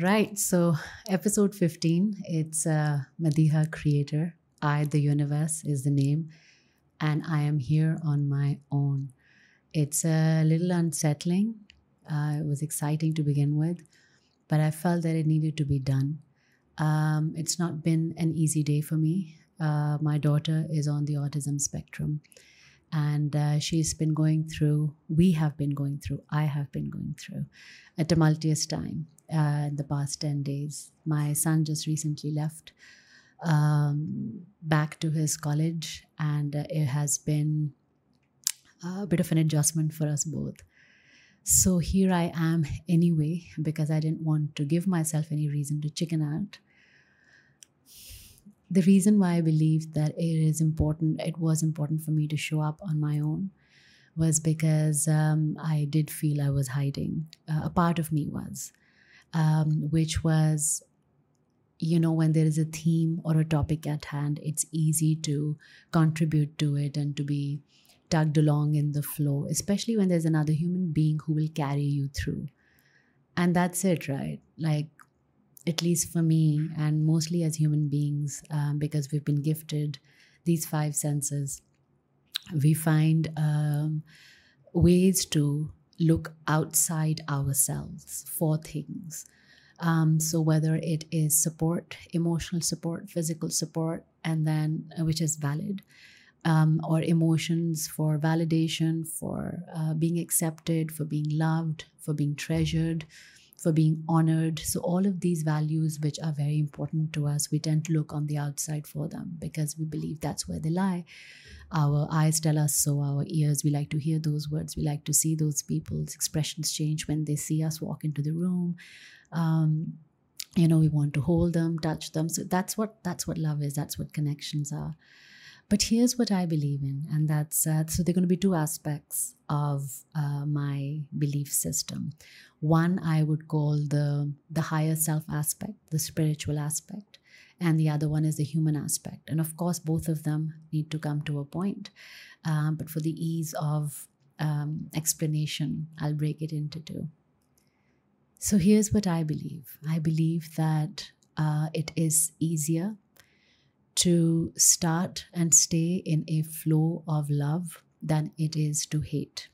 Right. So, episode 15, it's uh, Madiha Creator. I, the universe, is the name. And I am here on my own. It's a little unsettling. Uh, it was exciting to begin with, but I felt that it needed to be done. Um, it's not been an easy day for me. Uh, my daughter is on the autism spectrum and uh, she's been going through we have been going through i have been going through a tumultuous time uh, in the past 10 days. My son just recently left um, back to his college and uh, it has been a bit of an adjustment for us both. So here i am anyway because i didn't want to give myself any reason to chicken out. The reason why I believe that it is important, it was important for me to show up on my own, was because um, I did feel I was hiding. Uh, a part of me was, um, which was, you know, when there is a theme or a topic at hand, it's easy to contribute to it and to be tugged along in the flow, especially when there's another human being who will carry you through. And that's it, right? Like, at least for me, and mostly as human beings, um, because we've been gifted these five senses, we find um, ways to look outside ourselves for things. Um, so whether it is support, emotional support, physical support, and then uh, which is valid, um, or emotions for validation, for uh, being accepted, for being loved, for being treasured, for being honored. So, all of these values, which are very important to us, we tend to look on the outside for them because we believe that's where they lie. Our eyes tell us so, our ears, we like to hear those words, we like to see those people's expressions change when they see us walk into the room. Um, you know, we want to hold them, touch them. So that's what that's what love is. That's what connections are. But here's what I believe in, and that's uh, so there are going to be two aspects of uh, my belief system. One I would call the the higher self aspect, the spiritual aspect, and the other one is the human aspect. And of course, both of them need to come to a point. Um, but for the ease of um, explanation, I'll break it into two. So here's what I believe. I believe that uh, it is easier to start and stay in a flow of love than it is to hate.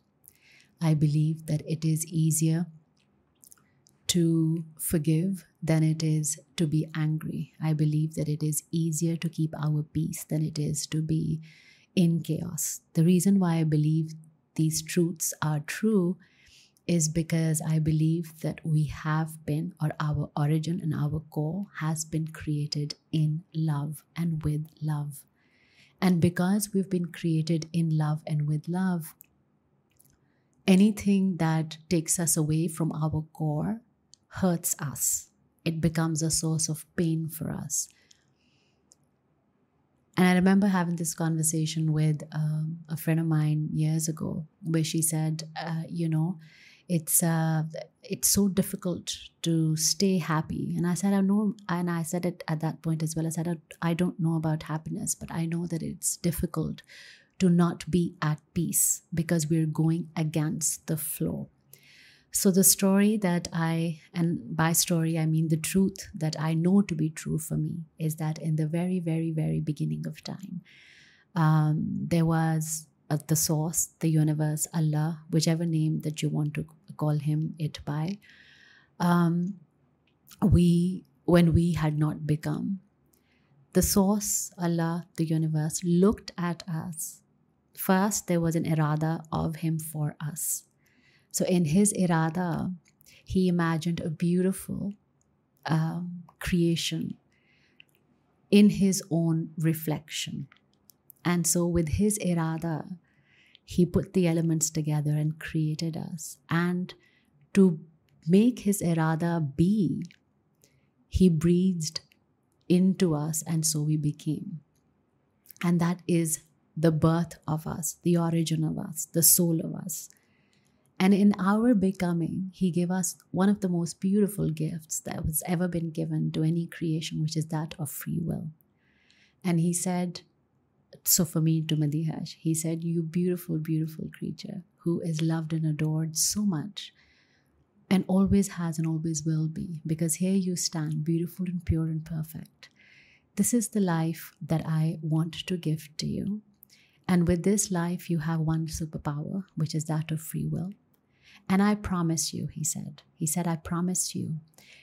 I believe that it is easier to forgive than it is to be angry. I believe that it is easier to keep our peace than it is to be in chaos. The reason why I believe these truths are true is because I believe that we have been, or our origin and our core has been created in love and with love. And because we've been created in love and with love, anything that takes us away from our core hurts us. It becomes a source of pain for us. And I remember having this conversation with um, a friend of mine years ago where she said, uh, you know, it's uh, it's so difficult to stay happy and i said i know and i said it at that point as well i said i don't know about happiness but i know that it's difficult to not be at peace because we're going against the flow so the story that i and by story i mean the truth that i know to be true for me is that in the very very very beginning of time um, there was uh, the source, the universe, Allah, whichever name that you want to call him it by. Um, we, when we had not become, the source, Allah, the universe, looked at us. First, there was an irada of him for us. So, in his irada, he imagined a beautiful um, creation in his own reflection. And so, with his irada, he put the elements together and created us. And to make his irada be, he breathed into us, and so we became. And that is the birth of us, the origin of us, the soul of us. And in our becoming, He gave us one of the most beautiful gifts that has ever been given to any creation, which is that of free will. And He said, so for me to Madihash, he said, You beautiful, beautiful creature who is loved and adored so much. and always has and always will be, because here you stand, beautiful and pure and perfect. This is the life that I want to give to you. And with this life, you have one superpower, which is that of free will. And I promise you, he said, he said, I promise you,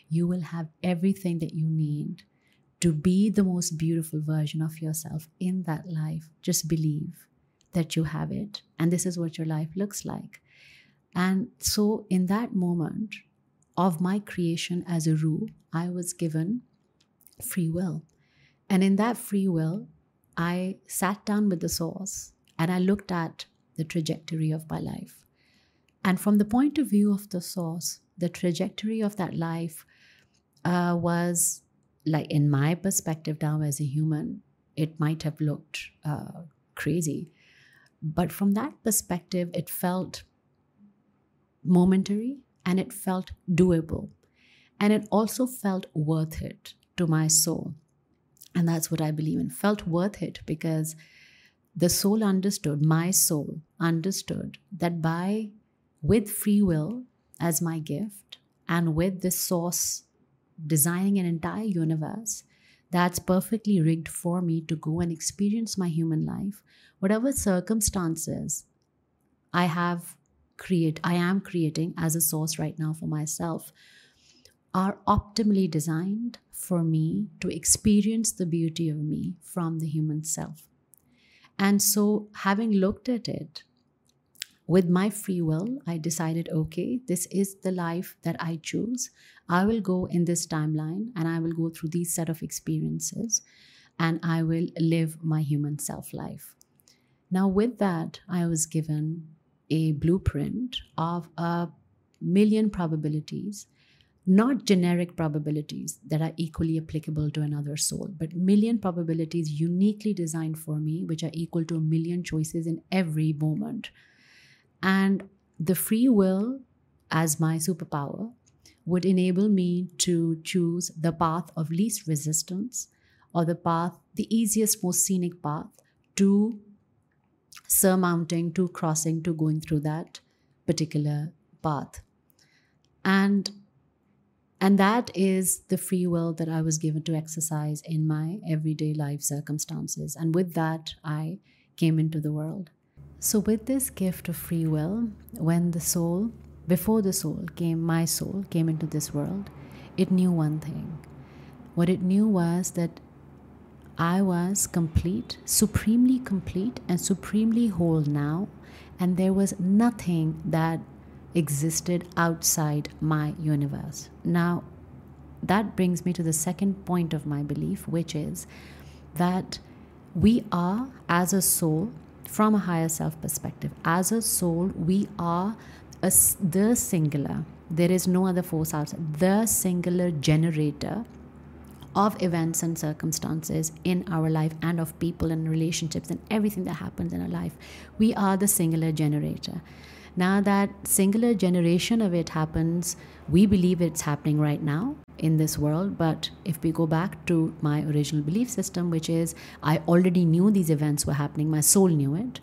you will have everything that you need to be the most beautiful version of yourself in that life. Just believe that you have it. And this is what your life looks like. And so, in that moment of my creation as a rule, I was given free will. And in that free will, I sat down with the source and I looked at the trajectory of my life. And from the point of view of the source, the trajectory of that life uh, was like, in my perspective now as a human, it might have looked uh, crazy. But from that perspective, it felt momentary and it felt doable. And it also felt worth it to my soul. And that's what I believe in. Felt worth it because the soul understood, my soul understood that by with free will as my gift and with this source designing an entire universe that's perfectly rigged for me to go and experience my human life, whatever circumstances I have create I am creating as a source right now for myself are optimally designed for me to experience the beauty of me from the human self. And so, having looked at it with my free will, I decided okay, this is the life that I choose. I will go in this timeline and I will go through these set of experiences and I will live my human self life. Now, with that, I was given a blueprint of a million probabilities not generic probabilities that are equally applicable to another soul, but million probabilities uniquely designed for me, which are equal to a million choices in every moment. And the free will, as my superpower, would enable me to choose the path of least resistance or the path, the easiest, most scenic path to surmounting, to crossing, to going through that particular path. And and that is the free will that I was given to exercise in my everyday life circumstances. And with that, I came into the world. So, with this gift of free will, when the soul, before the soul came, my soul came into this world, it knew one thing. What it knew was that I was complete, supremely complete, and supremely whole now, and there was nothing that existed outside my universe. Now, that brings me to the second point of my belief, which is that we are, as a soul, from a higher self perspective, as a soul, we are a, the singular. There is no other force outside. The singular generator of events and circumstances in our life and of people and relationships and everything that happens in our life. We are the singular generator. Now, that singular generation of it happens, we believe it's happening right now in this world. But if we go back to my original belief system, which is I already knew these events were happening, my soul knew it.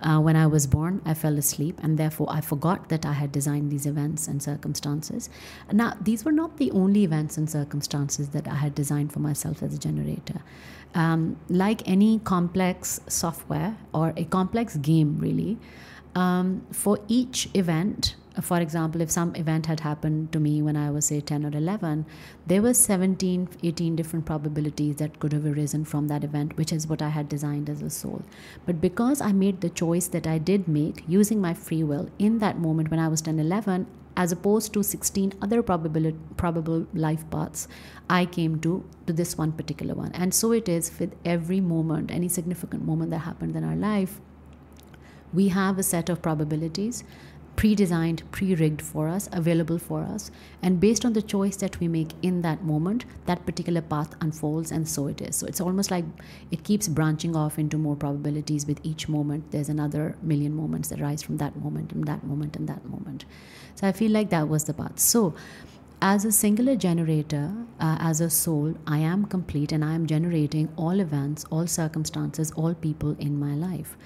Uh, when I was born, I fell asleep, and therefore I forgot that I had designed these events and circumstances. Now, these were not the only events and circumstances that I had designed for myself as a generator. Um, like any complex software or a complex game, really, um, for each event for example if some event had happened to me when i was say 10 or 11 there were 17 18 different probabilities that could have arisen from that event which is what i had designed as a soul. But because i made the choice that i did make using my free will in that moment when i was 10 11 as opposed to 16 other probable probable life paths i came to to this one particular one. And so it is with every moment any significant moment that happened in our life we have a set of probabilities pre designed, pre rigged for us, available for us. And based on the choice that we make in that moment, that particular path unfolds, and so it is. So it's almost like it keeps branching off into more probabilities with each moment. There's another million moments that rise from that moment, and that moment, and that moment. So I feel like that was the path. So as a singular generator, uh, as a soul, I am complete and I am generating all events, all circumstances, all people in my life.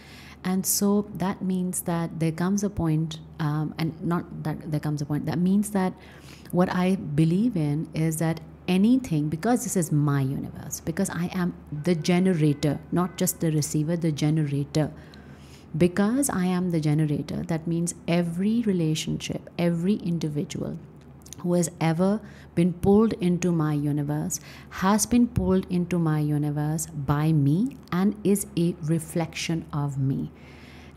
And so that means that there comes a point, um, and not that there comes a point, that means that what I believe in is that anything, because this is my universe, because I am the generator, not just the receiver, the generator. Because I am the generator, that means every relationship, every individual who has ever been pulled into my universe has been pulled into my universe by me and is a reflection of me.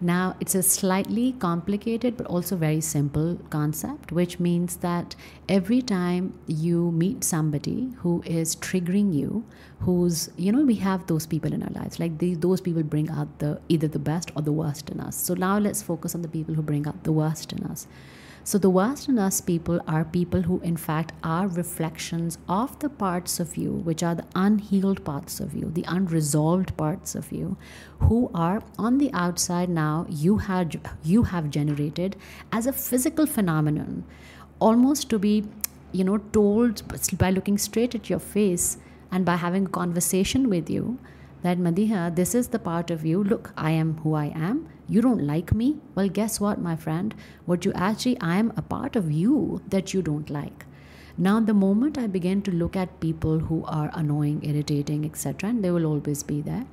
Now, it's a slightly complicated but also very simple concept, which means that every time you meet somebody who is triggering you, who's, you know, we have those people in our lives, like the, those people bring out the either the best or the worst in us. So now let's focus on the people who bring out the worst in us. So, the worst in us people are people who, in fact, are reflections of the parts of you, which are the unhealed parts of you, the unresolved parts of you, who are on the outside now, you have, you have generated as a physical phenomenon, almost to be, you know, told by looking straight at your face and by having a conversation with you that Madiha, this is the part of you. Look, I am who I am you don't like me? Well, guess what, my friend? What you actually, I am a part of you that you don't like. Now, the moment I begin to look at people who are annoying, irritating, etc., and they will always be there,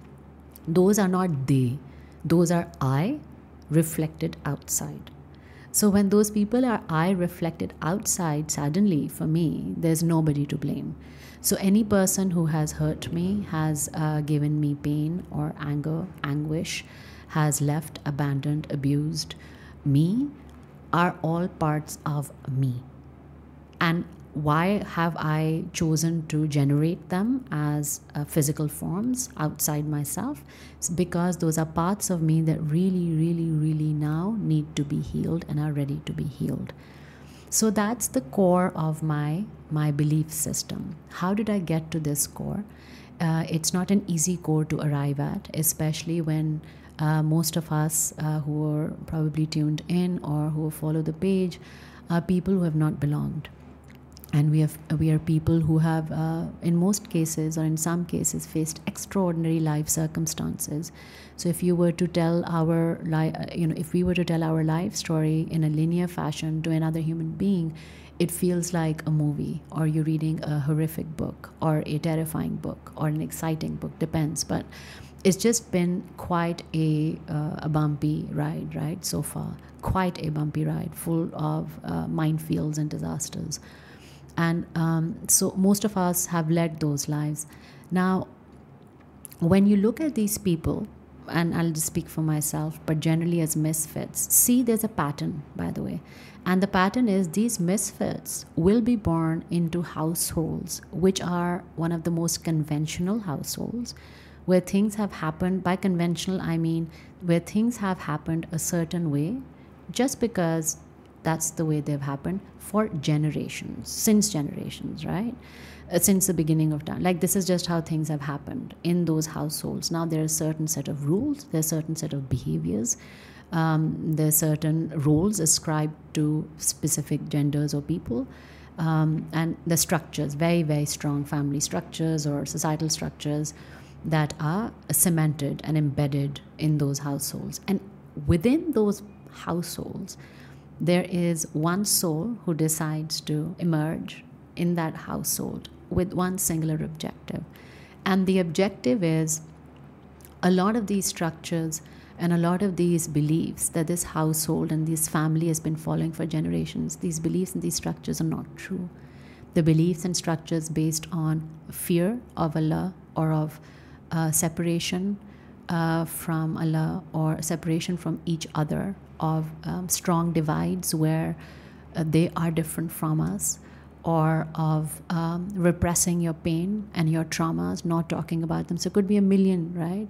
those are not they, those are I reflected outside. So, when those people are I reflected outside, suddenly for me, there's nobody to blame. So, any person who has hurt me, has uh, given me pain or anger, anguish, has left, abandoned, abused me are all parts of me. And why have I chosen to generate them as uh, physical forms outside myself? It's because those are parts of me that really, really, really now need to be healed and are ready to be healed. So that's the core of my my belief system. How did I get to this core? Uh, it's not an easy core to arrive at, especially when uh, most of us uh, who are probably tuned in or who follow the page are people who have not belonged. And we have we are people who have uh, in most cases or in some cases faced extraordinary life circumstances. So if you were to tell our li- uh, you know if we were to tell our life story in a linear fashion to another human being it feels like a movie or you're reading a horrific book or a terrifying book or an exciting book depends. But it's just been quite a, uh, a bumpy ride, right, so far. Quite a bumpy ride, full of uh, minefields and disasters. And um, so most of us have led those lives. Now, when you look at these people, and I'll just speak for myself, but generally as misfits, see there's a pattern, by the way. And the pattern is these misfits will be born into households, which are one of the most conventional households where things have happened by conventional i mean where things have happened a certain way just because that's the way they've happened for generations since generations right? Uh, since the beginning of time. Like this is just how things have happened in those households. Now there are certain set of rules there's a certain set of behaviors um, there's certain roles ascribed to specific genders or people um, and the structures very very strong family structures or societal structures that are cemented and embedded in those households. And within those households, there is one soul who decides to emerge in that household with one singular objective. And the objective is a lot of these structures and a lot of these beliefs that this household and this family has been following for generations, these beliefs and these structures are not true. The beliefs and structures based on fear of Allah or of uh, separation uh, from Allah or separation from each other, of um, strong divides where uh, they are different from us, or of um, repressing your pain and your traumas, not talking about them. So it could be a million, right?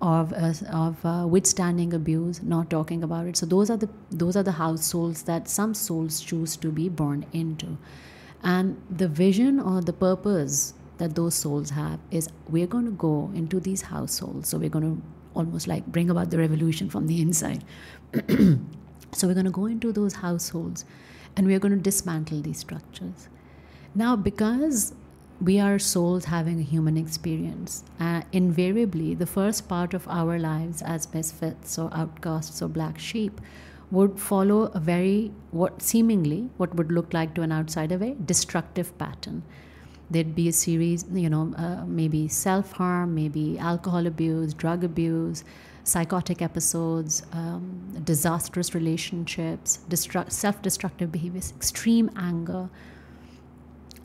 Of, uh, of uh, withstanding abuse, not talking about it. So those are the those are the households that some souls choose to be born into, and the vision or the purpose that those souls have is we're going to go into these households. So we're going to almost like bring about the revolution from the inside. so we're going to go into those households and we're going to dismantle these structures. Now, because we are souls having a human experience. Uh, invariably, the first part of our lives as misfits or outcasts or black sheep would follow a very, what seemingly, what would look like to an outsider, a destructive pattern. There'd be a series, you know, uh, maybe self harm, maybe alcohol abuse, drug abuse, psychotic episodes, um, disastrous relationships, destru- self destructive behaviors, extreme anger.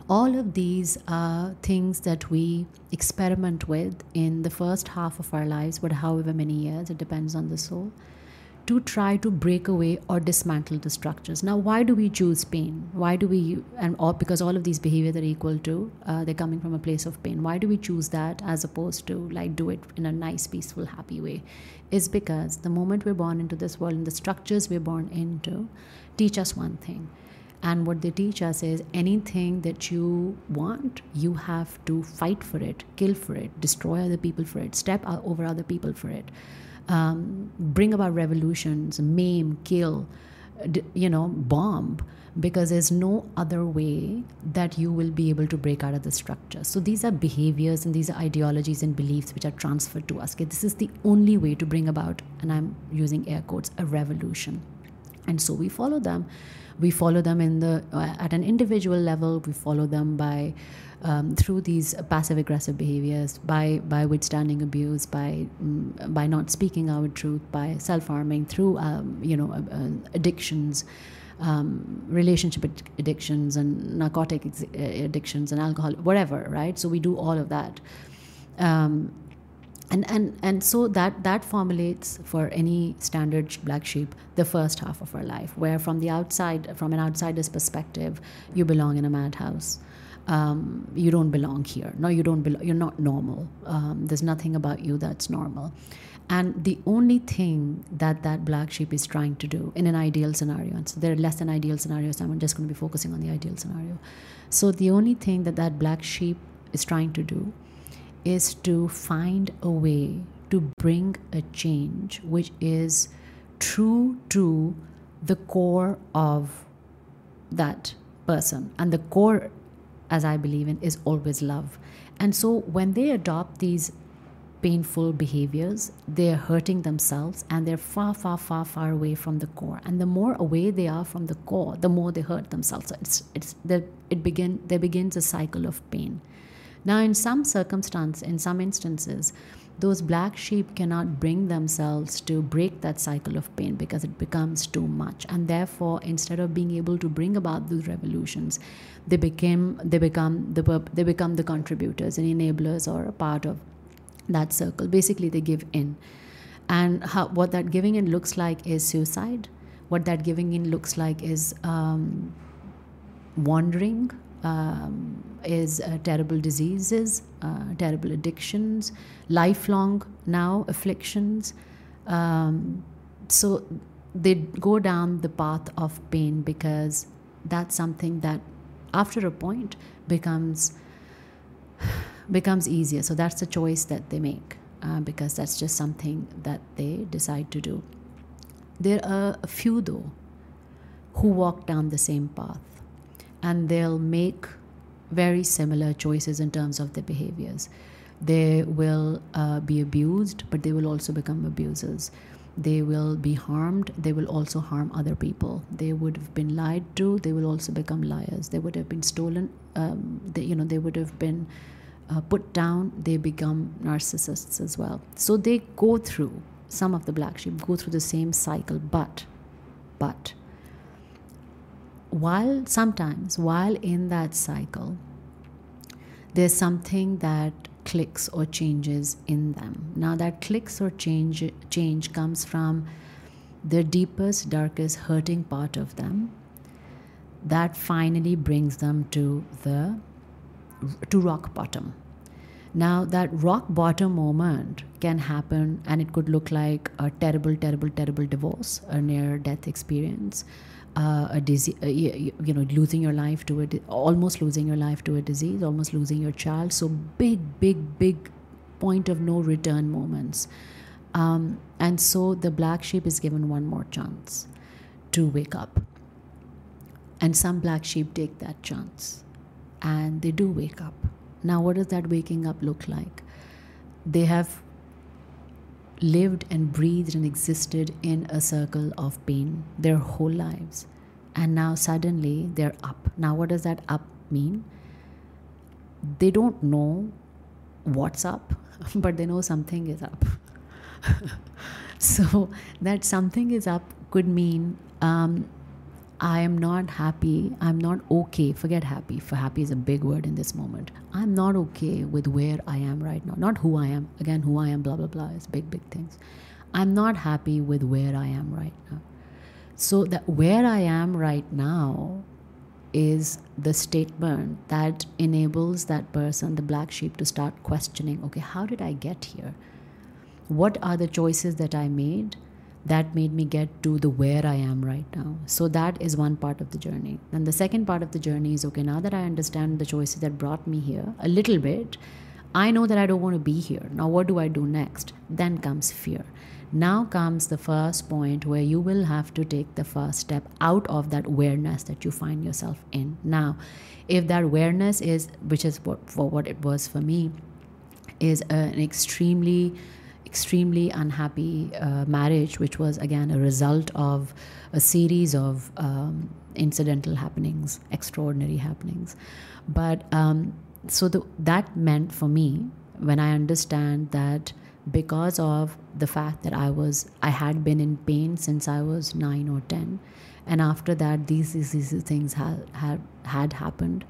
All of these are things that we experiment with in the first half of our lives, but however many years, it depends on the soul, to try to break away or dismantle the structures. Now, why do we choose pain? Why do we, and all, because all of these behaviors are equal to, uh, they're coming from a place of pain. Why do we choose that as opposed to like do it in a nice, peaceful, happy way? Is because the moment we're born into this world and the structures we're born into teach us one thing and what they teach us is anything that you want, you have to fight for it, kill for it, destroy other people for it, step over other people for it, um, bring about revolutions, maim, kill, you know, bomb, because there's no other way that you will be able to break out of the structure. So these are behaviors and these are ideologies and beliefs which are transferred to us. This is the only way to bring about, and I'm using air quotes, a revolution. And so we follow them we follow them in the uh, at an individual level we follow them by um, through these passive aggressive behaviors by by withstanding abuse by um, by not speaking our truth by self-harming through um, you know uh addictions um, relationship addictions and narcotic uh, addictions and alcohol whatever right? So we do all of that. Um, and and and so that that formulates for any standard black sheep the first half of our life where from the outside from an outsider's perspective you belong in a madhouse um, you don't belong here. No you don't belong you're not normal. Um, there's nothing about you that's normal. And the only thing that that black sheep is trying to do in an ideal scenario and so there are less than ideal scenarios so i'm just going to be focusing on the ideal scenario. So the only thing that that black sheep is trying to do is to find a way to bring a change which is true to the core of that person. And the core, as I believe in, is always love. And so when they adopt these painful behaviors, they're hurting themselves and they're far, far, far, far away from the core. And the more away they are from the core, the more they hurt themselves. So It's, it's, it begin, there begins a cycle of pain. Now, in some circumstance, in some instances, those black sheep cannot bring themselves to break that cycle of pain because it becomes too much. And therefore instead of being able to bring about those revolutions they became they become the they become the contributors and enablers or a part of that circle. Basically they give in. And how, what that giving in looks like is suicide. What that giving in looks like is um, wandering um, is uh, terrible diseases, uh, terrible addictions, lifelong now afflictions. Um, so they go down the path of pain because that's something that after a point becomes becomes easier. So that's the choice that they make uh, because that's just something that they decide to do. There are a few though who walk down the same path and they'll make very similar choices in terms of their behaviors. They will uh, be abused, but they will also become abusers. They will be harmed. They will also harm other people. They would have been lied to. They will also become liars. They would have been stolen. Um, they, you know, they would have been uh, put down. They become narcissists as well. So they go through some of the black sheep go through the same cycle, but, but while sometimes while in that cycle there's something that clicks or changes in them. Now that clicks or change change comes from the deepest darkest hurting part of them that finally brings them to the to rock bottom. Now that rock bottom moment can happen and it could look like a terrible terrible terrible divorce a near death experience uh, a disease, uh, you, you, know, losing your life to it, almost losing your life to a disease, almost losing your child. So big, big, big point of no return moments. Um, and so the black sheep is given one more chance to wake up. And some black sheep take that chance and they do wake up. Now, what does that waking up look like? They have lived and breathed and existed in a circle of pain their whole lives. And now suddenly they're up. Now, what does that up mean? They don't know what's up, but they know something is up. so, that something is up could mean um, I am not happy. I'm not okay. Forget happy, for happy is a big word in this moment. I'm not okay with where I am right now. Not who I am. Again, who I am, blah, blah, blah, is big, big things. I'm not happy with where I am right now. So, that where I am right now is the statement that enables that person, the black sheep, to start questioning okay, how did I get here? What are the choices that I made? That made me get to the where I am right now. So that is one part of the journey. And the second part of the journey is okay, now that I understand the choices that brought me here a little bit, I know that I don't want to be here. Now, what do I do next? Then comes fear. Now comes the first point where you will have to take the first step out of that awareness that you find yourself in. Now, if that awareness is, which is what for what it was for me, is an extremely extremely unhappy uh, marriage, which was again a result of a series of um, incidental happenings, extraordinary happenings. But um, so the, that meant for me when I understand that because of the fact that I was I had been in pain since I was nine or ten, and after that these these, these things had had had happened,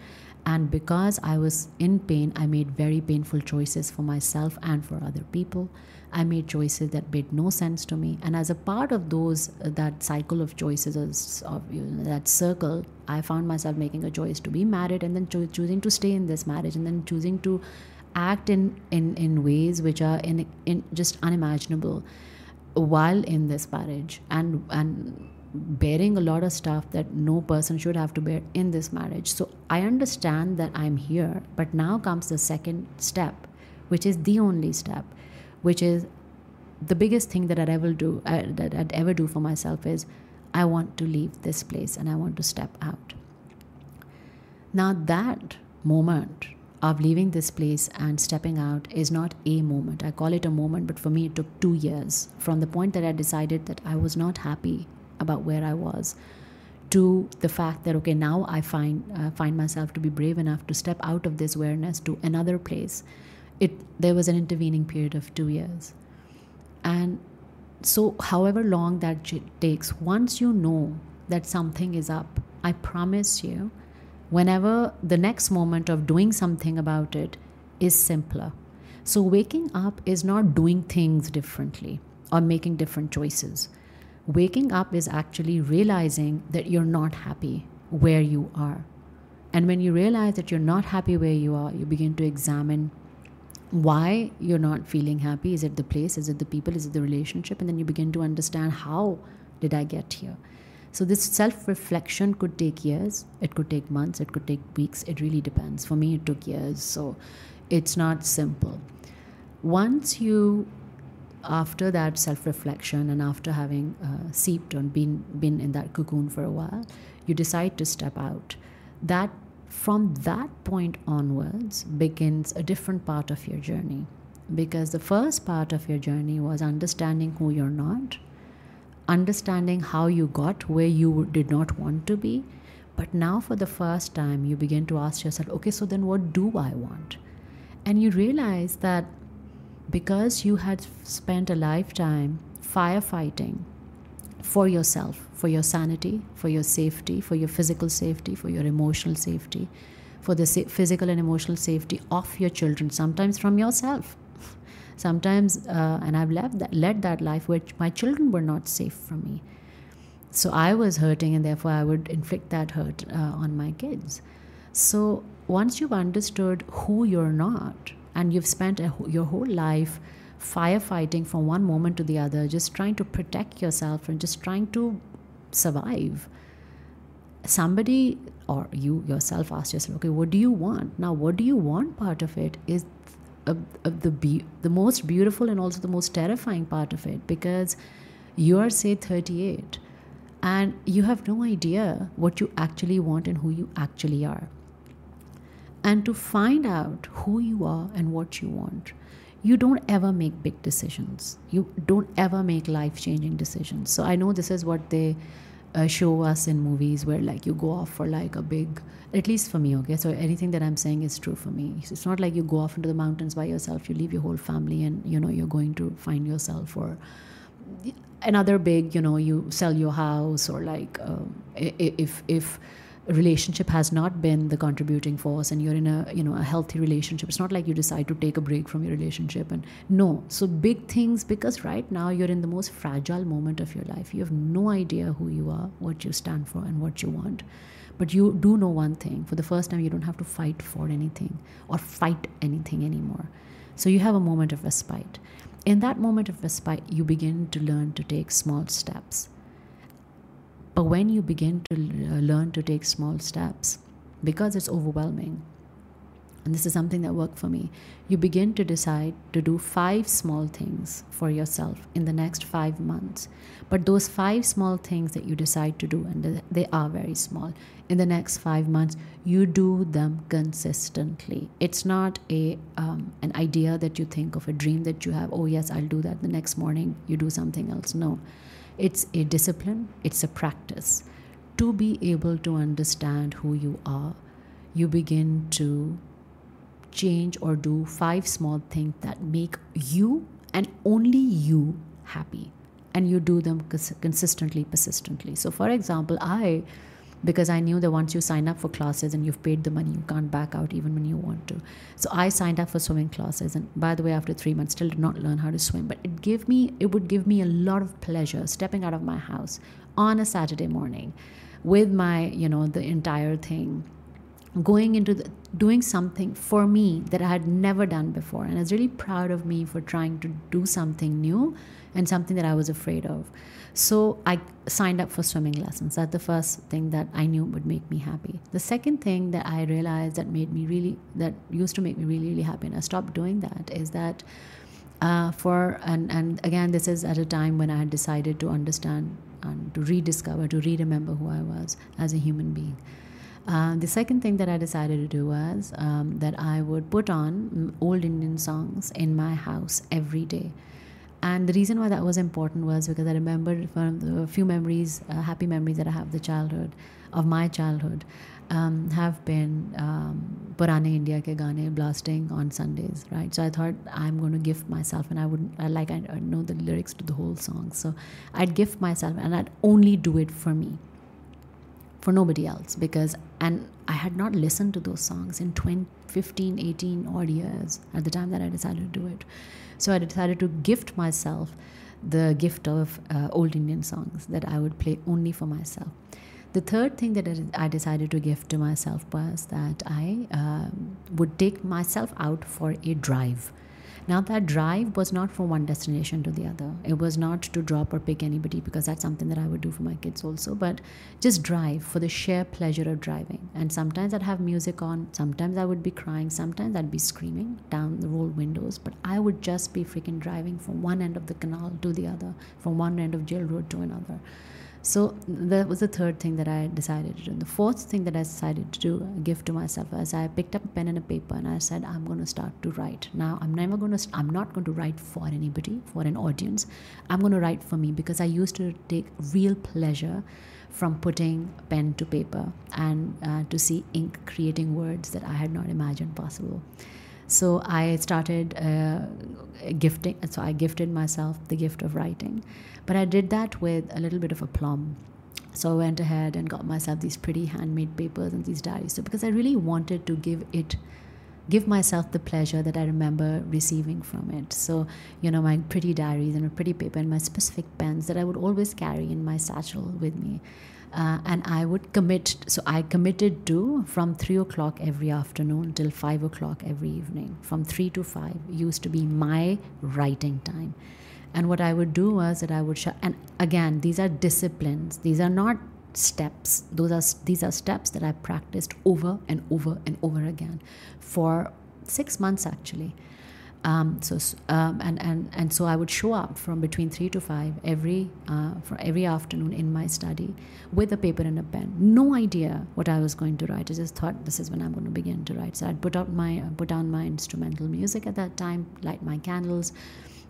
and because I was in pain, I made very painful choices for myself and for other people. I made choices that made no sense to me. And as a part of those, uh, that cycle of choices, of you know, that circle, I found myself making a choice to be married and then cho- choosing to stay in this marriage and then choosing to act in, in, in ways which are in, in just unimaginable while in this marriage and, and bearing a lot of stuff that no person should have to bear in this marriage. So I understand that I'm here, but now comes the second step, which is the only step which is the biggest thing that I'd ever do uh, that I'd ever do for myself is I want to leave this place and I want to step out. Now that moment of leaving this place and stepping out is not a moment. I call it a moment, but for me it took 2 years from the point that I decided that I was not happy about where I was to the fact that okay now I find uh, find myself to be brave enough to step out of this awareness to another place it there was an intervening period of two years. And so however long that takes once you know that something is up i promise you whenever the next moment of doing something about it is simpler. So waking up is not doing things differently or making different choices. Waking up is actually realizing that you're not happy where you are. And when you realize that you're not happy where you are you begin to examine why you're not feeling happy? Is it the place? Is it the people? Is it the relationship? And then you begin to understand how did i get here? So this self reflection could take years. It could take months. It could take weeks. It really depends. For me it took years. So it's not simple. Once you after that self reflection and after having uh, seeped and been been in that cocoon for a while you decide to step out. That from that point onwards begins a different part of your journey. Because the first part of your journey was understanding who you're not, understanding how you got where you did not want to be. But now, for the first time, you begin to ask yourself, okay, so then what do I want? And you realize that because you had spent a lifetime firefighting for yourself, for your sanity, for your safety, for your physical safety, for your emotional safety, for the physical and emotional safety of your children, sometimes from yourself. Sometimes, uh, and I've led that, led that life where my children were not safe from me. So I was hurting, and therefore I would inflict that hurt uh, on my kids. So once you've understood who you're not, and you've spent a, your whole life firefighting from one moment to the other, just trying to protect yourself and just trying to survive. Somebody or you yourself ask yourself, okay, what do you want? Now, what do you want part of it is a, a, the be- the most beautiful and also the most terrifying part of it because you are say 38 and you have no idea what you actually want and who you actually are and to find out who you are and what you want you don't ever make big decisions. You don't ever make life changing decisions. So i know this is what they uh, show us in movies where like you go off for like a big at least for me okay? So anything that i'm saying is true for me. It's not like you go off into the mountains by yourself. You leave your whole family and you know you're going to find yourself or another big you know you sell your house or like um, if if relationship has not been the contributing force and you're in a you know a healthy relationship. It's not like you decide to take a break from your relationship and no. So big things because right now you're in the most fragile moment of your life. You have no idea who you are what you stand for and what you want. But you do know one thing. For the first time you don't have to fight for anything or fight anything anymore. So you have a moment of respite. In that moment of respite you begin to learn to take small steps but when you begin to uh, learn to take small steps, because it's overwhelming, and this is something that worked for me, you begin to decide to do five small things for yourself in the next five months. But those five small things that you decide to do, and they are very small, in the next five months, you do them consistently. It's not a um, an idea that you think of, a dream that you have. Oh yes, I'll do that. The next morning, you do something else. No, it's a discipline, it's a practice. To be able to understand who you are, you begin to change or do five small things that make you and only you happy. And you do them consistently, persistently. So, for example, I because I knew that once you sign up for classes and you've paid the money, you can't back out even when you want to. So I signed up for swimming classes, and by the way, after three months, still did not learn how to swim. But it gave me, it would give me a lot of pleasure stepping out of my house on a Saturday morning, with my, you know, the entire thing going into the, doing something for me that I had never done before. And I was really proud of me for trying to do something new and something that I was afraid of. So I signed up for swimming lessons. That's the first thing that I knew would make me happy. The second thing that I realized that made me really, that used to make me really, really happy, and I stopped doing that, is that uh, for, and, and again, this is at a time when I had decided to understand and to rediscover, to re remember who I was as a human being. Uh, the second thing that I decided to do was um, that I would put on old Indian songs in my house every day. And the reason why that was important was because I remembered from the few memories, uh, happy memories that I have the childhood, of my childhood, um, have been um, Purane India ke gaane blasting on Sundays, right? So I thought I'm going to gift myself, and I would I like I, I know the lyrics to the whole song, so I'd gift myself, and I'd only do it for me for nobody else because and i had not listened to those songs in 20, 15 18 odd years at the time that i decided to do it so i decided to gift myself the gift of uh, old indian songs that i would play only for myself. The third thing that i decided to gift to myself was that i uh, would take myself out for a drive now, that drive was not from one destination to the other. It was not to drop or pick anybody because that's something that I would do for my kids also, but just drive for the sheer pleasure of driving. And sometimes I'd have music on, sometimes I would be crying, sometimes I'd be screaming down the roll windows, but I would just be freaking driving from one end of the canal to the other, from one end of Jail Road to another. So that was the third thing that I decided to do. And the fourth thing that I decided to do, gift to myself, was I picked up a pen and a paper and I said, I'm going to start to write. Now I'm never going to. I'm not going to write for anybody, for an audience. I'm going to write for me because I used to take real pleasure from putting pen to paper and uh, to see ink creating words that I had not imagined possible. So I started uh, gifting. So I gifted myself the gift of writing, but I did that with a little bit of a aplomb. So I went ahead and got myself these pretty handmade papers and these diaries. So because I really wanted to give it give myself the pleasure that I remember receiving from it. So, you know, my pretty diaries and a pretty paper and my specific pens that I would always carry in my satchel with me. Uh, and I would commit. So I committed to from three o'clock every afternoon till five o'clock every evening. From three to five used to be my writing time. And what I would do was that I would shut. And again, these are disciplines. These are not steps. Those are these are steps that I practiced over and over and over again for six months actually. Um, so um, and and and so I would show up from between three to five every uh, for every afternoon in my study with a paper and a pen. No idea what I was going to write. I just thought this is when I'm going to begin to write. So I'd put out my put down my instrumental music at that time, light my candles,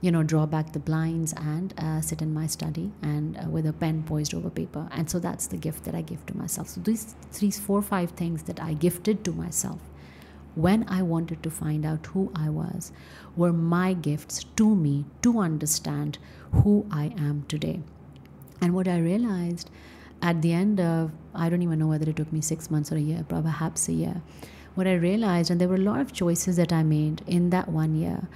you know, draw back the blinds and uh, sit in my study and uh, with a pen poised over paper. And so that's the gift that I give to myself. So these three, four, five things that I gifted to myself when I wanted to find out who I was were my gifts to me to understand who I am today. And what I realized at the end of, I don't even know whether it took me six months or a year, perhaps a year, what I realized, and there were a lot of choices that I made in that one year,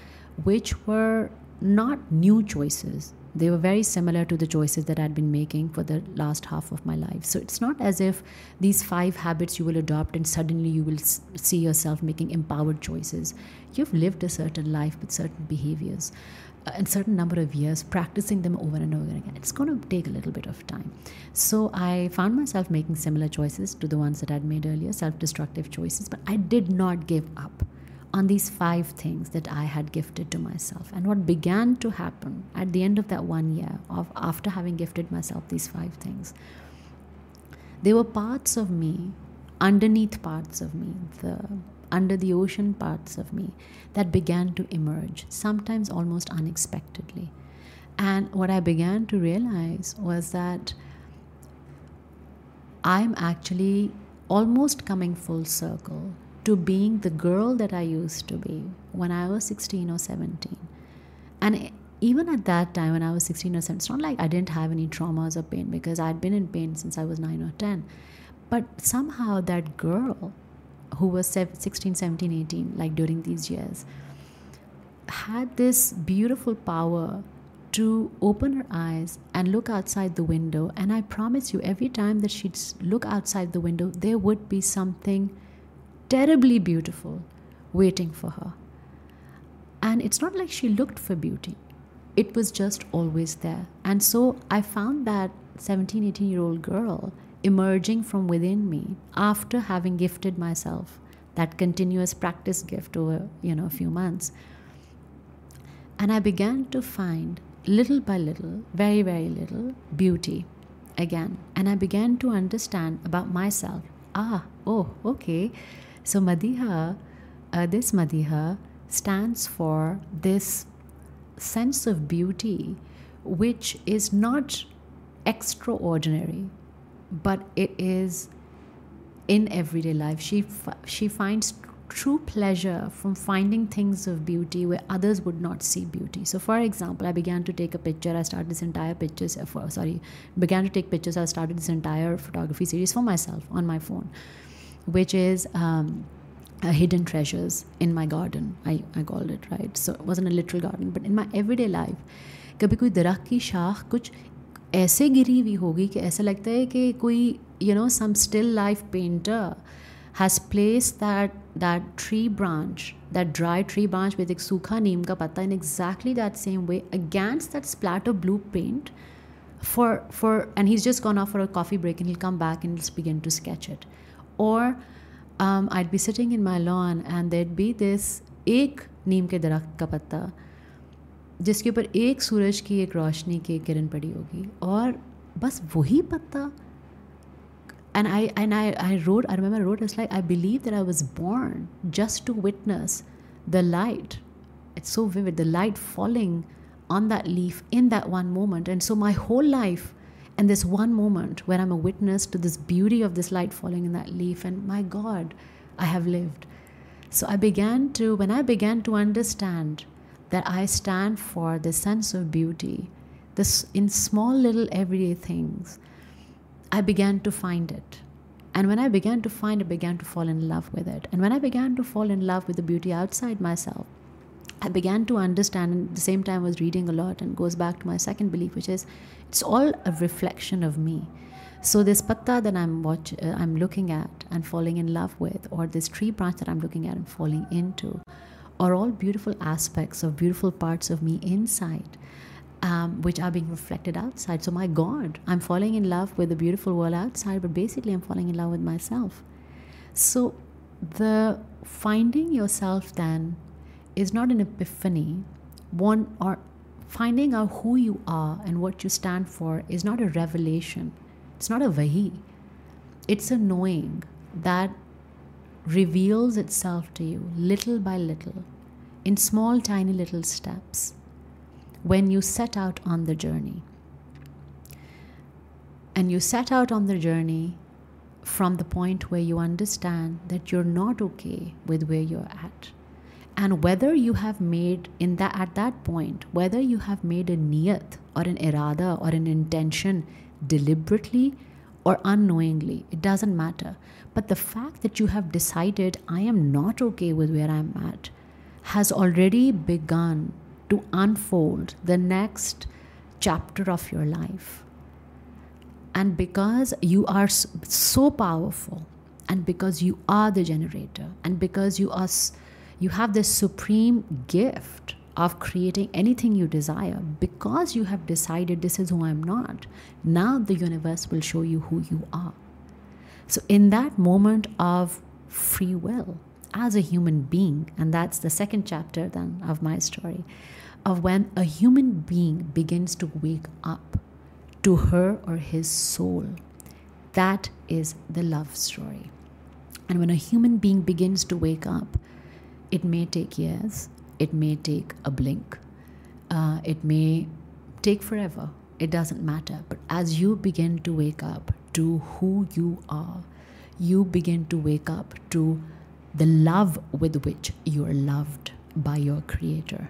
which were not new choices they were very similar to the choices that I'd been making for the last half of my life. So it's not as if these five habits you will adopt and suddenly you will see yourself making empowered choices. You've lived a certain life with certain behaviors and uh, certain number of years practicing them over and over again. It's going to take a little bit of time. So I found myself making similar choices to the ones that I'd made earlier, self destructive choices, but I did not give up on these five things that I had gifted to myself. And what began to happen at the end of that one year of after having gifted myself these five things, there were parts of me, underneath parts of me, the under the ocean parts of me that began to emerge, sometimes almost unexpectedly. And what I began to realize was that I'm actually almost coming full circle to being the girl that I used to be when I was 16 or 17. And even at that time, when I was 16 or 17, it's not like I didn't have any traumas or pain because I'd been in pain since I was 9 or 10. But somehow that girl who was 16, 17, 18, like during these years, had this beautiful power to open her eyes and look outside the window. And I promise you, every time that she'd look outside the window, there would be something terribly beautiful waiting for her. And it's not like she looked for beauty, it was just always there. And so I found that 17, 18 year old girl emerging from within me after having gifted myself that continuous practice gift over you know a few months. And i began to find little by little very very little beauty again. And i began to understand about myself. Ah oh okay so Madiha, uh, this Madiha stands for this sense of beauty, which is not extraordinary, but it is in everyday life. She she finds true pleasure from finding things of beauty where others would not see beauty. So, for example, I began to take a picture. I started this entire pictures. Uh, sorry, began to take pictures. I started this entire photography series for myself on my phone which is um, hidden treasures in my garden. I, I called it, right? So it wasn't a literal garden, but in my everyday life, कभी कोई दरख्त की शाख कुछ ऐसे गिरी हुई होगी कि ऐसा लगता है कि कोई you know some still life painter has placed that that tree branch that dry tree branch with एक सूखा नीम का पत्ता in exactly that same way against that splatter blue paint for for and he's just gone off for a coffee break and he'll come back and just begin to sketch it or um, I'd be sitting in my lawn and there'd be this एक नीम के दरख्त का पत्ता जिसके ऊपर एक सूरज की एक रोशनी की एक किरण पड़ी होगी और बस वही पत्ता and I and I, I wrote I remember I wrote it's like I believe that I was born just to witness the light. It's so vivid, the light falling on that leaf in that one moment. And so my whole life and this one moment where I'm a witness to this beauty of this light falling in that leaf, and my God, I have lived. So I began to, when I began to understand that I stand for the sense of beauty, this in small little everyday things, I began to find it. And when I began to find it, I began to fall in love with it. And when I began to fall in love with the beauty outside myself, I began to understand, and at the same time, I was reading a lot, and goes back to my second belief, which is it's all a reflection of me. So this patta that I'm watch, uh, I'm looking at and falling in love with, or this tree branch that I'm looking at and falling into, are all beautiful aspects of beautiful parts of me inside, um, which are being reflected outside. So my God, I'm falling in love with the beautiful world outside, but basically I'm falling in love with myself. So the finding yourself then is not an epiphany. One or finding out who you are and what you stand for is not a revelation. It's not a vahi. It's a knowing that reveals itself to you little by little in small, tiny little steps when you set out on the journey. And you set out on the journey from the point where you understand that you're not okay with where you're at. And whether you have made in that at that point, whether you have made a niyat or an irada or an intention deliberately or unknowingly, it doesn't matter. But the fact that you have decided I am not okay with where I'm at has already begun to unfold the next chapter of your life. And because you are so powerful, and because you are the generator, and because you are you have this supreme gift of creating anything you desire, because you have decided this is who I'm not, now the universe will show you who you are. So, in that moment of free will, as a human being, and that's the second chapter then of my story, of when a human being begins to wake up to her or his soul. That is the love story. And when a human being begins to wake up, it may take years, it may take a blink, uh, it may take forever. It doesn't matter. But as you begin to wake up to who you are, you begin to wake up to the love with which you are loved by your Creator.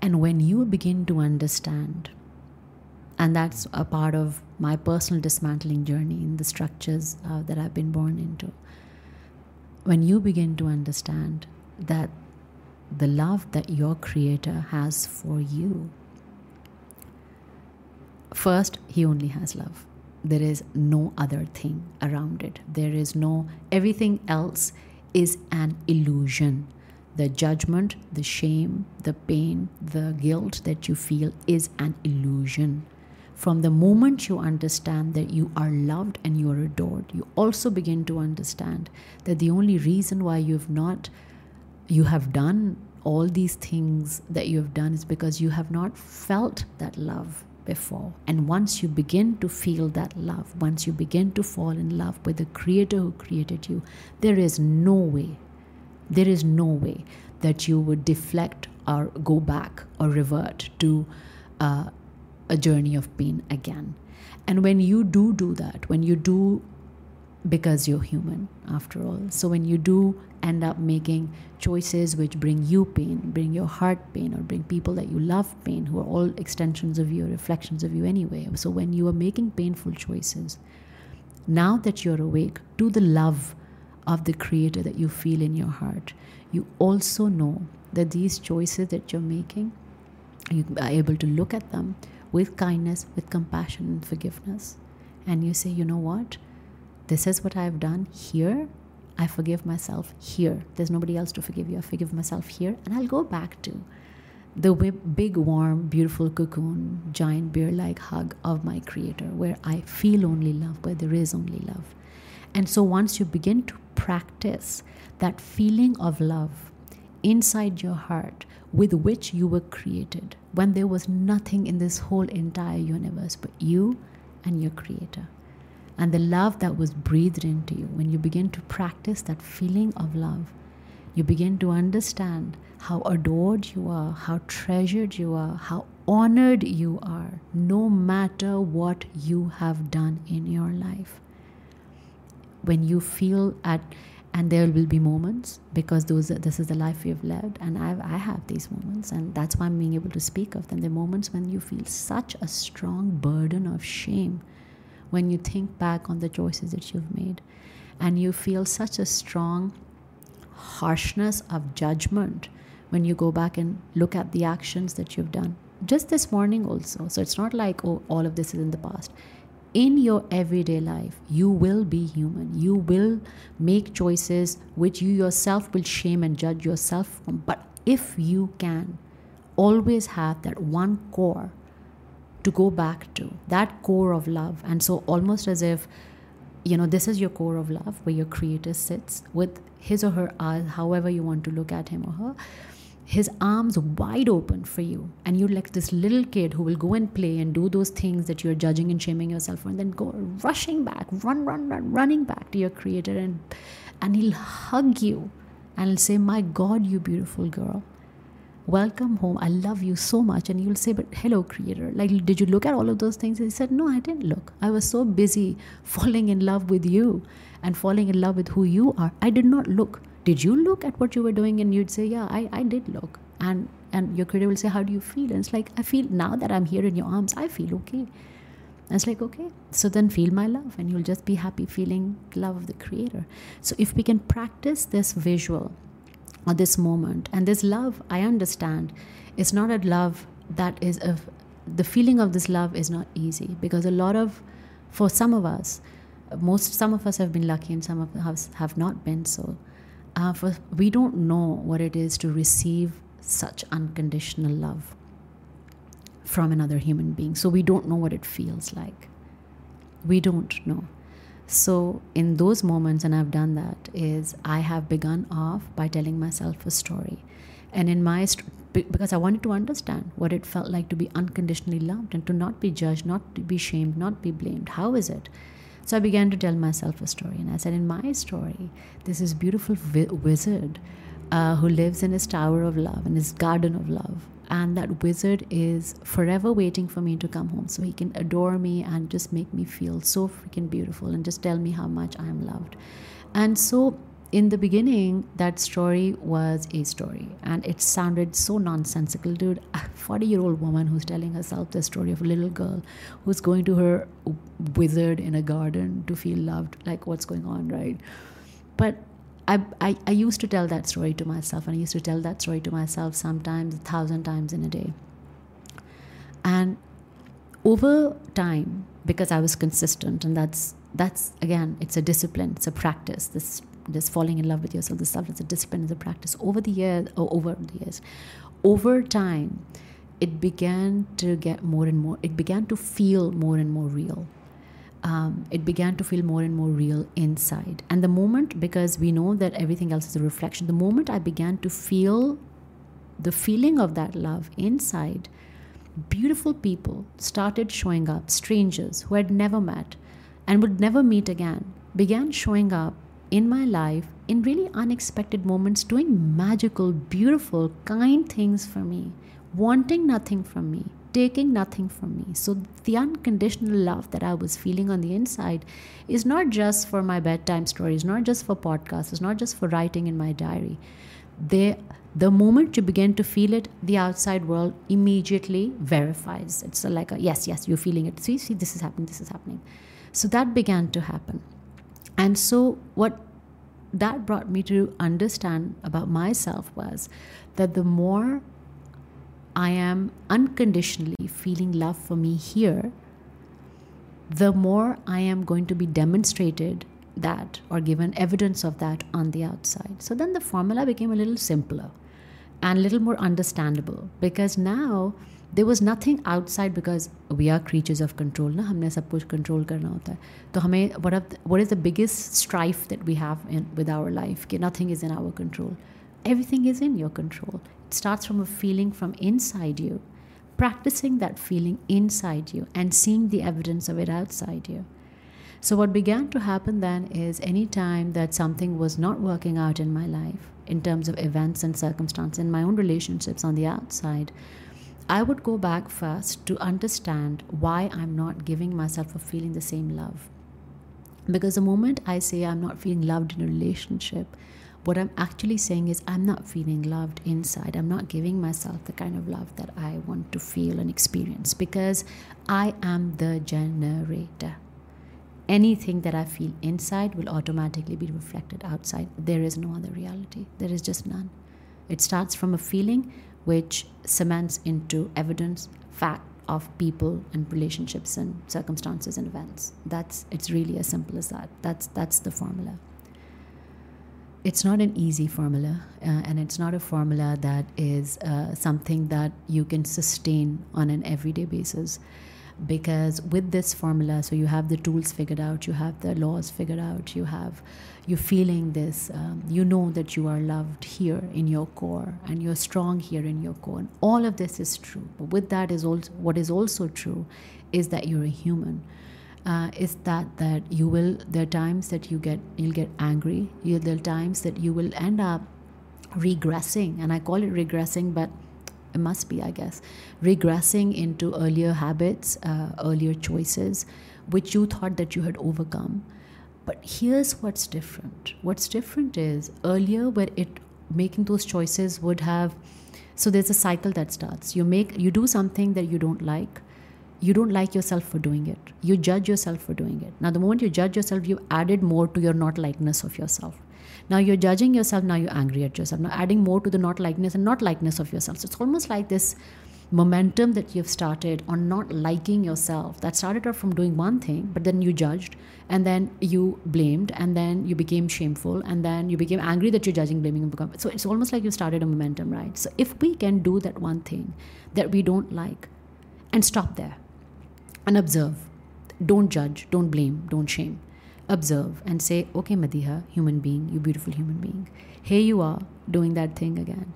And when you begin to understand, and that's a part of my personal dismantling journey in the structures uh, that I've been born into, when you begin to understand that the love that your Creator has for you, first, He only has love. There is no other thing around it. There is no, everything else is an illusion the judgment, the shame, the pain, the guilt that you feel is an illusion. From the moment you understand that you are loved and you are adored, you also begin to understand that the only reason why you've not, you have done all these things that you have done is because you have not felt that love before. And once you begin to feel that love, once you begin to fall in love with the Creator who created you, there is no way there is no way that you would deflect or go back or revert to uh, a journey of pain again. And when you do do that, when you do, because you're human after all, so when you do end up making choices which bring you pain, bring your heart pain, or bring people that you love pain, who are all extensions of you, reflections of you anyway. So when you are making painful choices, now that you're awake to the love of the Creator that you feel in your heart, you also know that these choices that you're making, you are able to look at them with kindness, with compassion, and forgiveness. And you say, you know what? This is what I've done here. I forgive myself here. There's nobody else to forgive you. I forgive myself here. And I'll go back to the big, warm, beautiful cocoon, giant bear like hug of my Creator, where I feel only love, where there is only love. And so once you begin to practice that feeling of love inside your heart with which you were created, when there was nothing in this whole entire universe but you and your Creator. And the love that was breathed into you, when you begin to practice that feeling of love, you begin to understand how adored you are, how treasured you are, how honored you are, no matter what you have done in your life when you feel at and there will be moments because those this is the life you've lived and I've, i have these moments and that's why i'm being able to speak of them. The moments when you feel such a strong burden of shame when you think back on the choices that you've made. And you feel such a strong harshness of judgment when you go back and look at the actions that you've done. Just this morning also. So it's not like oh all of this is in the past in your everyday life, you will be human. You will make choices which you yourself will shame and judge yourself from. But if you can always have that one core to go back to, that core of love, and so almost as if you know, this is your core of love where your creator sits with his or her eyes, however you want to look at him or her, his arms wide open for you. And you're like this little kid who will go and play and do those things that you're judging and shaming yourself for, and then go rushing back, run, run, run, running back to your creator, and and he'll hug you and he'll say, My God, you beautiful girl. Welcome home. I love you so much. And you'll say but hello creator. Like did you look at all of those things? And he said no i didn't look. I was so busy falling in love with you and falling in love with who you are. I did not look did you look at what you were doing and you'd say yeah i, I did look and and your creator will say how do you feel and it's like i feel now that i'm here in your arms i feel okay and it's like okay so then feel my love and you'll just be happy feeling love of the creator so if we can practice this visual or this moment. And this love, I understand, is not a love that is a, the feeling of this love is not easy because a lot of, for some of us, most some of us have been lucky and some of us have not been so. Uh, for we don't know what it is to receive such unconditional love from another human being. So we don't know what it feels like. We don't know. So, in those moments, and I've done that, is I have begun off by telling myself a story. And in my, st- because I wanted to understand what it felt like to be unconditionally loved and to not be judged, not to be shamed, not be blamed. How is it? So I began to tell myself a story. And I said, in my story, this is beautiful vi- wizard uh, who lives in his tower of love, in his garden of love and that wizard is forever waiting for me to come home so he can adore me and just make me feel so freaking beautiful and just tell me how much I am loved. And so in the beginning, that story was a story, and it sounded so nonsensical, dude. A 40 year old woman who's telling herself the story of a little girl who's going to her wizard in a garden to feel loved. Like, what's going on, right? But I, I, I used to tell that story to myself, and I used to tell that story to myself sometimes a thousand times in a day. And over time, because I was consistent, and that's that's again, it's a discipline, it's a practice. This this falling in love with yourself, this stuff, it's a discipline, it's a practice. Over the years, or over the years, over time, it began to get more and more. It began to feel more and more real um, it began to feel more and more real inside. And the moment, because we know that everything else is a reflection, the moment I began to feel the feeling of that love inside, beautiful people started showing up, strangers who had never met and would never meet again, began showing up in my life in really unexpected moments, doing magical, beautiful, kind things for me, wanting nothing from me taking nothing from me. So, the unconditional love that I was feeling on the inside is not just for my bedtime stories, not just for podcasts, it's not just for writing in my diary. They, the moment you begin to feel it, the outside world immediately verifies. It's like a yes, yes, you're feeling it. See, see, this is happening, this is happening. So that began to happen. And so, what that brought me to understand about myself was that the more I am unconditionally feeling love for me here, the more I am going to be demonstrated that or given evidence of that on the outside. So then the formula became a little simpler and a little more understandable because now there was nothing outside because we are creatures of control ना हमने सब कुछ control करना होता है तो हमें what, the, what is the biggest strife that we have in, with our life कि nothing is in our control everything is in your control it starts from a feeling from inside you, practicing that feeling inside you and seeing the evidence of it outside you. So, what began to happen then is anytime that something was not working out in my life, in terms of events and circumstances, in my own relationships on the outside, I would go back first to understand why I'm not giving myself a feeling the same love. Because the moment I say I'm not feeling loved in a relationship, what I'm actually saying is, I'm not feeling loved inside. I'm not giving myself the kind of love that I want to feel and experience because I am the generator. Anything that I feel inside will automatically be reflected outside. There is no other reality, there is just none. It starts from a feeling which cements into evidence, fact of people and relationships and circumstances and events. That's it's really as simple as that. That's that's the formula it's not an easy formula, uh, and it's not a formula that is uh, something that you can sustain on an everyday basis. Because with this formula so you have the tools figured out you have the laws figured out you have you're feeling this um, you know that you are loved here in your core and you're strong here in your core. And all of this is true. But with that is also what is also true is that you're a human. Uh, is that that you will there are times that you get you'll get angry. You, there are times that you will end up regressing. And i call it regressing but it must be, I guess, regressing into earlier habits, uh, earlier choices, which you thought that you had overcome. But here's what's different. What's different is earlier, where it making those choices would have. So there's a cycle that starts. You make you do something that you don't like. You don't like yourself for doing it. You judge yourself for doing it. Now, the moment you judge yourself, you've added more to your not likeness of yourself. Now you're judging yourself, now you're angry at yourself. Now adding more to the not likeness and not likeness of yourself. So it's almost like this momentum that you've started on not liking yourself that started off from doing one thing but then you judged and then you blamed and then you became shameful and then you became angry that you're judging blaming and become so it's almost like you started a momentum right so if we can do that one thing that we don't like and stop there and observe don't judge don't blame don't shame observe and say, okay, Madiha, human being, you beautiful human being, here you are doing that thing again.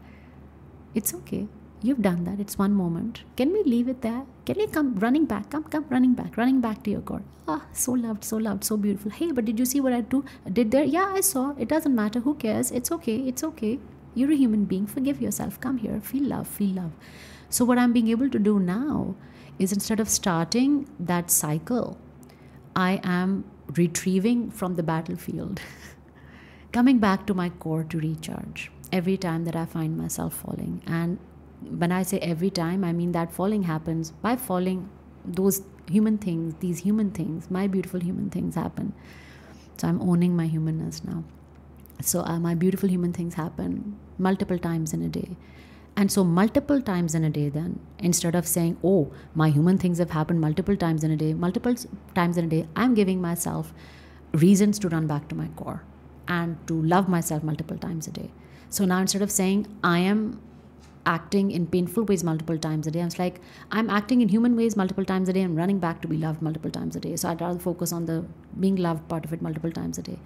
It's okay. You've done that. It's one moment. Can we leave it there? Can we come running back? Come, come, running back, running back to your God. Ah, so loved, so loved, so beautiful. Hey, but did you see what I do? Did there? Yeah, I saw. It doesn't matter. Who cares? It's okay. It's okay. You're a human being. Forgive yourself. Come here. Feel love. Feel love. So, what I'm being able to do now is instead of starting that cycle, I am retrieving from the battlefield, coming back to my core to recharge every time that I find myself falling. And when I say every time, I mean that falling happens by falling, those human things, these human things, my beautiful human things happen. So I'm owning my humanness now. So uh, my beautiful human things happen multiple times in a day. And so, multiple times in a day, then, instead of saying, oh, my human things have happened multiple times in a day, multiple times in a day, I'm giving myself reasons to run back to my core and to love myself multiple times a day. So now, instead of saying, I am acting in painful ways multiple times a day, I'm like, I'm acting in human ways multiple times a day. I'm running back to be loved multiple times a day. So I'd rather focus on the being loved part of it multiple times a day.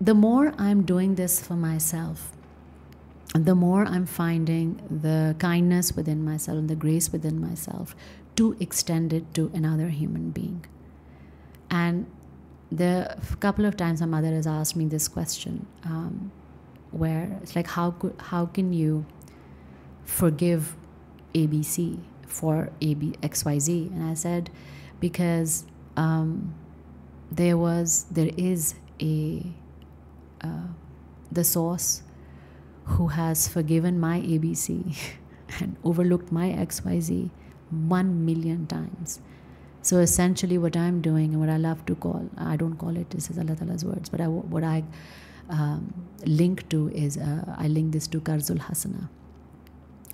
The more I'm doing this for myself, the more I'm finding the kindness within myself and the grace within myself to extend it to another human being. And the couple of times my mother has asked me this question, um, where it's like, how could, how can you forgive ABC for AB XYZ? And I said, because um, there was, there is a, uh, the source who has forgiven my ABC and overlooked my XYZ one million times. So essentially, what I'm doing and what I love to call, I don't call it, this is Allah Ta'ala's words, but I, what I um, link to is, uh, I link this to Qarzul Hasana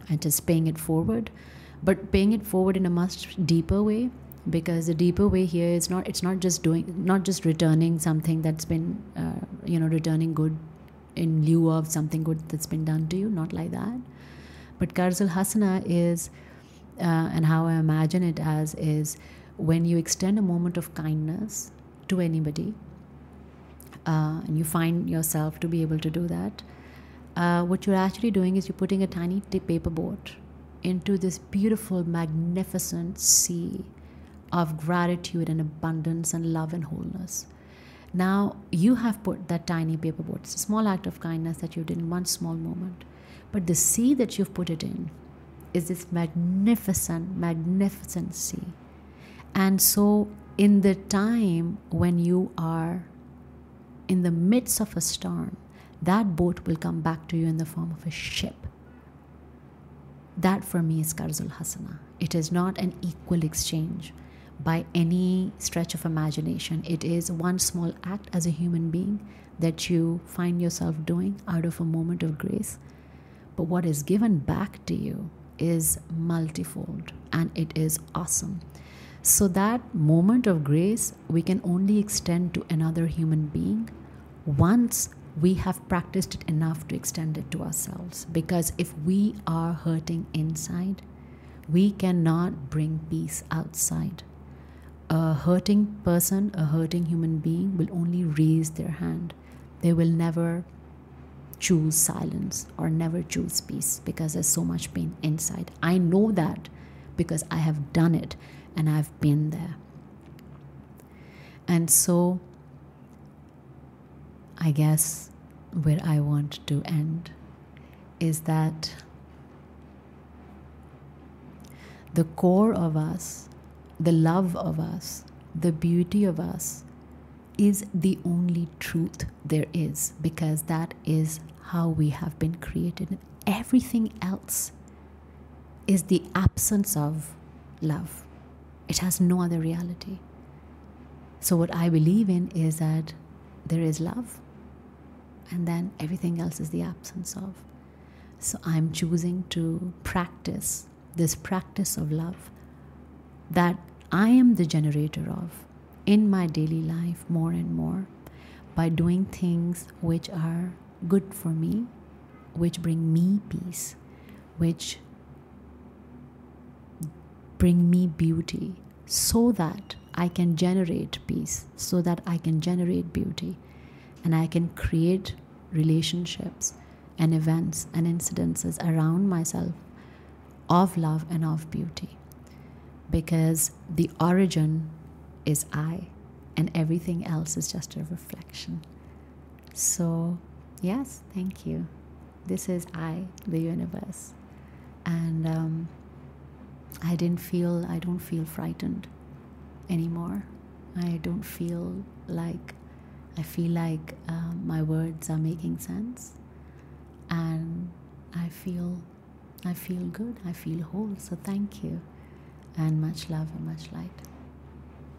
and just paying it forward, but paying it forward in a much deeper way because the deeper way here is not it's not just doing not just returning something that's been uh, you know returning good in lieu of something good that's been done to you, not like that. But Qarzul Hasana is, uh, and how I imagine it as, is when you extend a moment of kindness to anybody, uh, and you find yourself to be able to do that, uh, what you're actually doing is you're putting a tiny paper boat into this beautiful, magnificent sea of gratitude and abundance and love and wholeness. Now you have put that tiny paper boat. It's a small act of kindness that you did in one small moment. But the sea that you've put it in is this magnificent, magnificent sea. And so, in the time when you are in the midst of a storm, that boat will come back to you in the form of a ship. That for me is Qarzul Hasana. It is not an equal exchange by any stretch of imagination. It is one small act as a human being that you find yourself doing out of a moment of grace. But what is given back to you is multifold and it is awesome. So, that moment of grace we can only extend to another human being once we have practiced it enough to extend it to ourselves. Because if we are hurting inside, We cannot bring peace outside. A hurting person, a hurting human being, will only raise their hand. They will never choose silence or never choose peace because there's so much pain inside. I know that because I have done it and I've been there. And so, I guess where I want to end is that the core of us, the love of us, the beauty of us is the only truth there is because that is how we have been created. Everything else is the absence of love, it has no other reality. So, what I believe in is that there is love, and then everything else is the absence of. So, I'm choosing to practice this practice of love that I am the generator of in my daily life more and more by doing things which are good for me, which bring me peace, which bring me beauty, so that I can generate peace, so that I can generate beauty, and I can create relationships and events and incidences around myself of love and of beauty. Because the origin is I, and everything else is just a reflection. So, yes, thank you. This is I, the universe. And um, I didn't feel, I don't feel frightened anymore. I don't feel like, I feel like uh, my words are making sense. And I feel, I feel good. I feel whole. So thank you. And much love and much light.